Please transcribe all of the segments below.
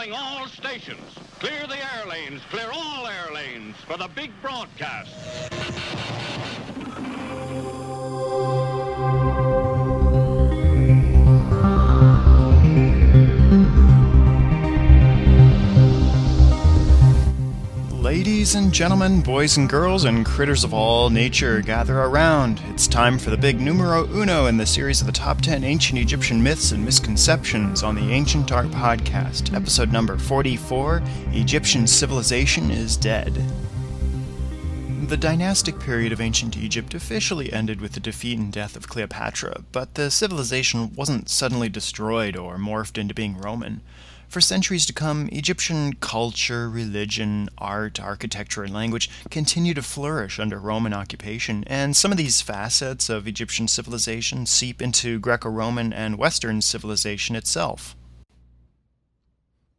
calling all stations. Clear the air lanes, clear all air lanes for the big broadcast. Ladies and gentlemen, boys and girls, and critters of all nature, gather around. It's time for the big numero uno in the series of the top 10 ancient Egyptian myths and misconceptions on the Ancient Art Podcast, episode number 44 Egyptian Civilization is Dead. The dynastic period of ancient Egypt officially ended with the defeat and death of Cleopatra, but the civilization wasn't suddenly destroyed or morphed into being Roman. For centuries to come, Egyptian culture, religion, art, architecture, and language continue to flourish under Roman occupation, and some of these facets of Egyptian civilization seep into Greco Roman and Western civilization itself.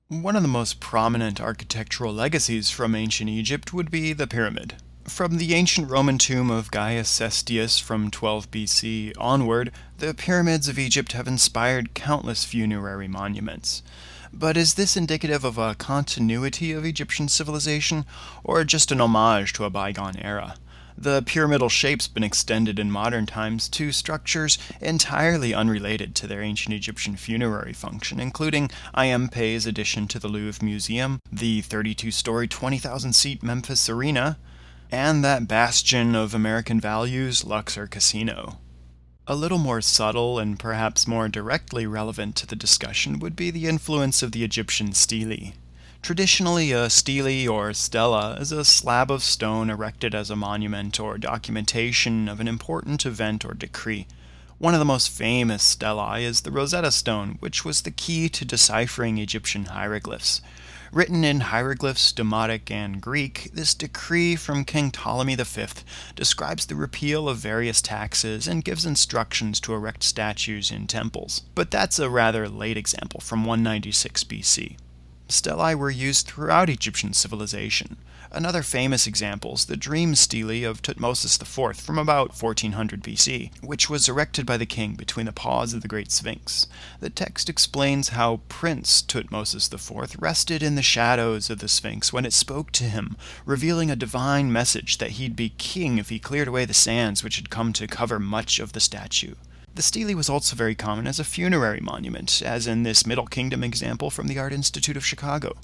One of the most prominent architectural legacies from ancient Egypt would be the pyramid. From the ancient Roman tomb of Gaius Cestius from 12 BC onward, the pyramids of Egypt have inspired countless funerary monuments. But is this indicative of a continuity of Egyptian civilization, or just an homage to a bygone era? The pyramidal shape's been extended in modern times to structures entirely unrelated to their ancient Egyptian funerary function, including I. M. Pei's addition to the Louvre Museum, the 32 story, 20,000 seat Memphis Arena, and that bastion of American values, Luxor Casino. A little more subtle and perhaps more directly relevant to the discussion would be the influence of the Egyptian stele. Traditionally, a stele or stela is a slab of stone erected as a monument or documentation of an important event or decree. One of the most famous stelae is the Rosetta Stone, which was the key to deciphering Egyptian hieroglyphs. Written in hieroglyphs, Demotic, and Greek, this decree from King Ptolemy V describes the repeal of various taxes and gives instructions to erect statues in temples. But that's a rather late example from 196 BC. Stelae were used throughout Egyptian civilization. Another famous example is the dream stele of Tutmosis IV from about 1400 BC, which was erected by the king between the paws of the Great Sphinx. The text explains how Prince Tutmosis IV rested in the shadows of the Sphinx when it spoke to him, revealing a divine message that he'd be king if he cleared away the sands which had come to cover much of the statue. The stele was also very common as a funerary monument, as in this Middle Kingdom example from the Art Institute of Chicago.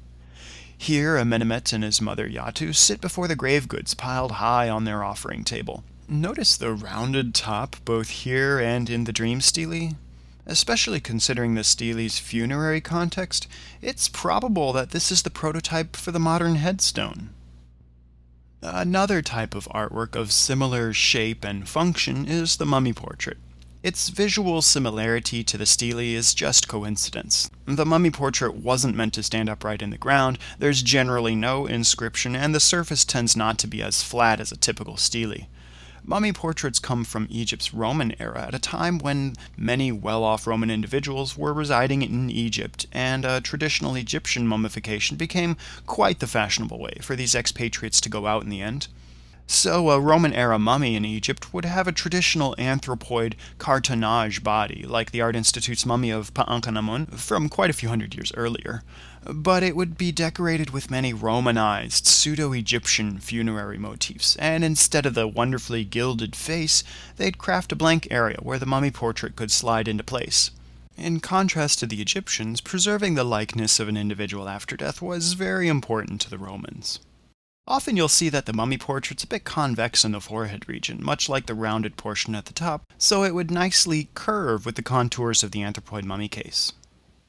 Here, Amenemhet and his mother Yatu sit before the grave goods piled high on their offering table. Notice the rounded top both here and in the dream stele? Especially considering the stele's funerary context, it's probable that this is the prototype for the modern headstone. Another type of artwork of similar shape and function is the mummy portrait. Its visual similarity to the stele is just coincidence. The mummy portrait wasn't meant to stand upright in the ground, there's generally no inscription, and the surface tends not to be as flat as a typical stele. Mummy portraits come from Egypt's Roman era at a time when many well off Roman individuals were residing in Egypt, and a traditional Egyptian mummification became quite the fashionable way for these expatriates to go out in the end. So, a Roman era mummy in Egypt would have a traditional anthropoid cartonnage body, like the Art Institute's mummy of Pa'ankhenamun from quite a few hundred years earlier. But it would be decorated with many Romanized, pseudo Egyptian funerary motifs, and instead of the wonderfully gilded face, they'd craft a blank area where the mummy portrait could slide into place. In contrast to the Egyptians, preserving the likeness of an individual after death was very important to the Romans. Often you'll see that the mummy portrait's a bit convex in the forehead region, much like the rounded portion at the top, so it would nicely curve with the contours of the anthropoid mummy case.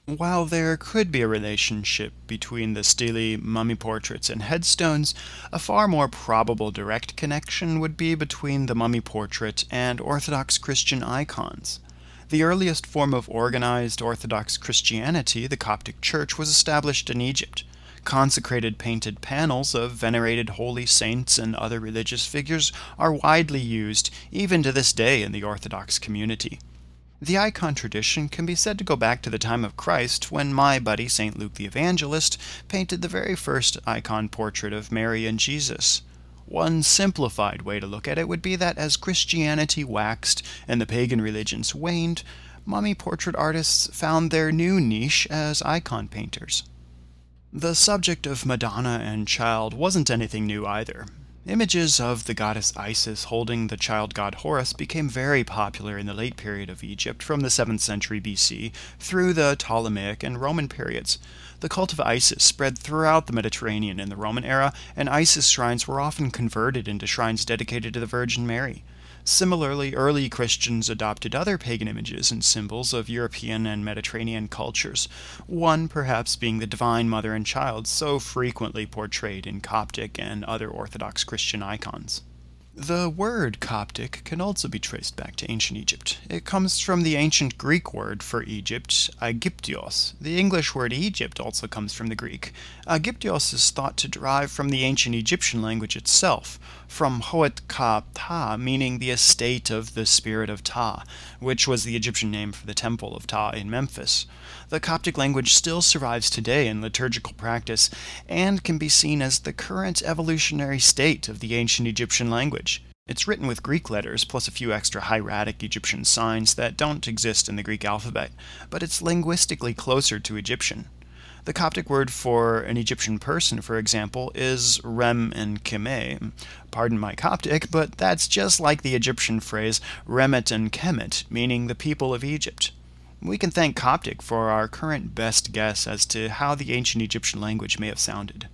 While there could be a relationship between the stele, mummy portraits, and headstones, a far more probable direct connection would be between the mummy portrait and Orthodox Christian icons. The earliest form of organized Orthodox Christianity, the Coptic Church, was established in Egypt. Consecrated painted panels of venerated holy saints and other religious figures are widely used even to this day in the Orthodox community. The icon tradition can be said to go back to the time of Christ when my buddy St. Luke the Evangelist painted the very first icon portrait of Mary and Jesus. One simplified way to look at it would be that as Christianity waxed and the pagan religions waned, mummy portrait artists found their new niche as icon painters. The subject of Madonna and child wasn't anything new either. Images of the goddess Isis holding the child god Horus became very popular in the late period of Egypt from the 7th century BC through the Ptolemaic and Roman periods. The cult of Isis spread throughout the Mediterranean in the Roman era, and Isis shrines were often converted into shrines dedicated to the Virgin Mary. Similarly, early Christians adopted other pagan images and symbols of European and Mediterranean cultures, one perhaps being the Divine Mother and Child so frequently portrayed in Coptic and other Orthodox Christian icons. The word Coptic can also be traced back to ancient Egypt. It comes from the ancient Greek word for Egypt, Aegyptios. The English word Egypt also comes from the Greek. Aegyptios is thought to derive from the ancient Egyptian language itself, from Hoet Ka Ptah, meaning the estate of the spirit of Ptah, which was the Egyptian name for the temple of Ptah in Memphis. The Coptic language still survives today in liturgical practice and can be seen as the current evolutionary state of the ancient Egyptian language. It's written with Greek letters plus a few extra hieratic Egyptian signs that don't exist in the Greek alphabet, but it's linguistically closer to Egyptian. The Coptic word for an Egyptian person, for example, is rem and keme. Pardon my Coptic, but that's just like the Egyptian phrase remet and kemet, meaning the people of Egypt. We can thank Coptic for our current best guess as to how the ancient Egyptian language may have sounded.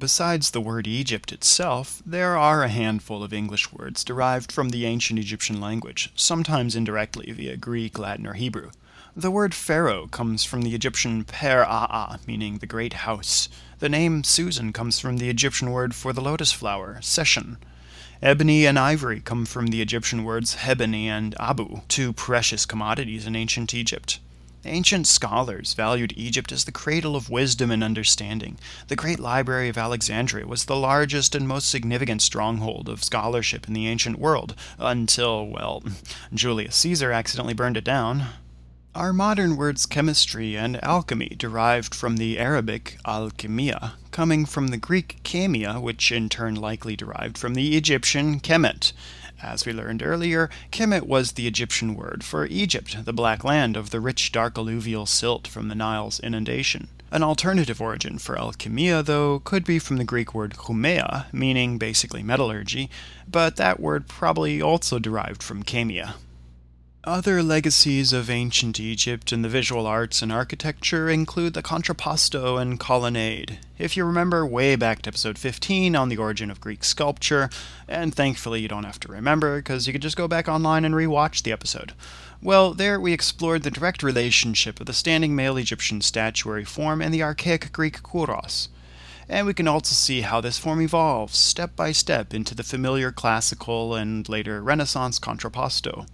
Besides the word Egypt itself, there are a handful of English words derived from the ancient Egyptian language, sometimes indirectly via Greek, Latin, or Hebrew. The word Pharaoh comes from the Egyptian Per Aa, meaning the great house. The name Susan comes from the Egyptian word for the lotus flower, Seshen. Ebony and ivory come from the Egyptian words Hebeni and Abu, two precious commodities in ancient Egypt. Ancient scholars valued Egypt as the cradle of wisdom and understanding. The great library of Alexandria was the largest and most significant stronghold of scholarship in the ancient world, until, well, Julius Caesar accidentally burned it down. Our modern words chemistry and alchemy derived from the Arabic alchemia, coming from the Greek chemia, which in turn likely derived from the Egyptian kemet. As we learned earlier, Kemet was the Egyptian word for Egypt, the black land of the rich dark alluvial silt from the Nile's inundation. An alternative origin for alchemia, though, could be from the Greek word chumea, meaning basically metallurgy, but that word probably also derived from chemia. Other legacies of ancient Egypt in the visual arts and architecture include the contrapposto and colonnade. If you remember way back to episode 15 on the origin of Greek sculpture, and thankfully you don't have to remember because you could just go back online and rewatch the episode. Well, there we explored the direct relationship of the standing male Egyptian statuary form and the archaic Greek kouros. And we can also see how this form evolves step by step into the familiar classical and later Renaissance contrapposto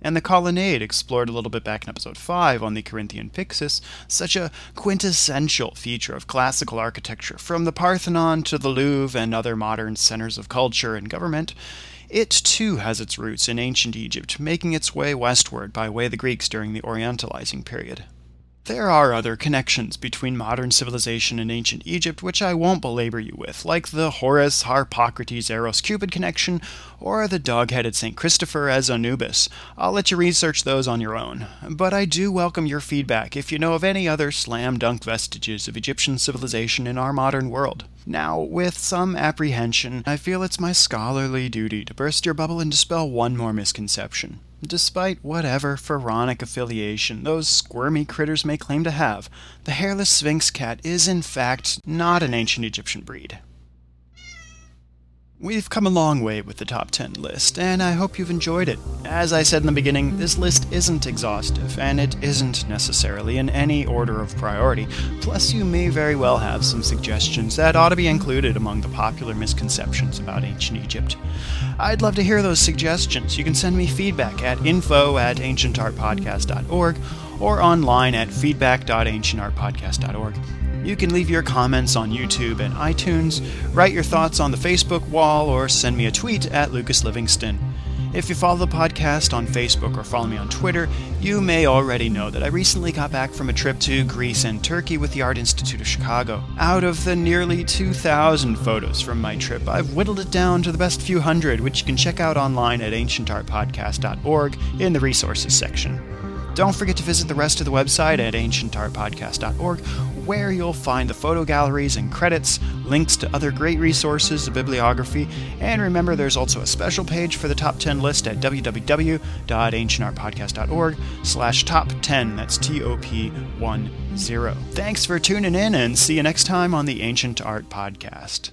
and the colonnade explored a little bit back in episode 5 on the Corinthian Pyxis, such a quintessential feature of classical architecture, from the Parthenon to the Louvre and other modern centers of culture and government. It too has its roots in ancient Egypt, making its way westward by way of the Greeks during the Orientalizing period. There are other connections between modern civilization and ancient Egypt which I won't belabor you with, like the Horus, Harpocrates, Eros, Cupid connection, or the dog headed St. Christopher as Anubis. I'll let you research those on your own. But I do welcome your feedback if you know of any other slam dunk vestiges of Egyptian civilization in our modern world. Now, with some apprehension, I feel it's my scholarly duty to burst your bubble and dispel one more misconception. Despite whatever pharaonic affiliation those squirmy critters may claim to have, the hairless Sphynx cat is in fact not an ancient Egyptian breed. We've come a long way with the top 10 list, and I hope you've enjoyed it. As I said in the beginning, this list isn't exhaustive, and it isn't necessarily in any order of priority, plus, you may very well have some suggestions that ought to be included among the popular misconceptions about ancient Egypt. I'd love to hear those suggestions. You can send me feedback at info at ancientartpodcast.org or online at feedback.ancientartpodcast.org. You can leave your comments on YouTube and iTunes, write your thoughts on the Facebook wall, or send me a tweet at Lucas Livingston. If you follow the podcast on Facebook or follow me on Twitter, you may already know that I recently got back from a trip to Greece and Turkey with the Art Institute of Chicago. Out of the nearly 2,000 photos from my trip, I've whittled it down to the best few hundred, which you can check out online at ancientartpodcast.org in the resources section. Don't forget to visit the rest of the website at ancientartpodcast.org, where you'll find the photo galleries and credits, links to other great resources, a bibliography, and remember there's also a special page for the top 10 list at www.ancientartpodcast.org slash top 10. That's T-O-P 1-0. Thanks for tuning in and see you next time on the Ancient Art Podcast.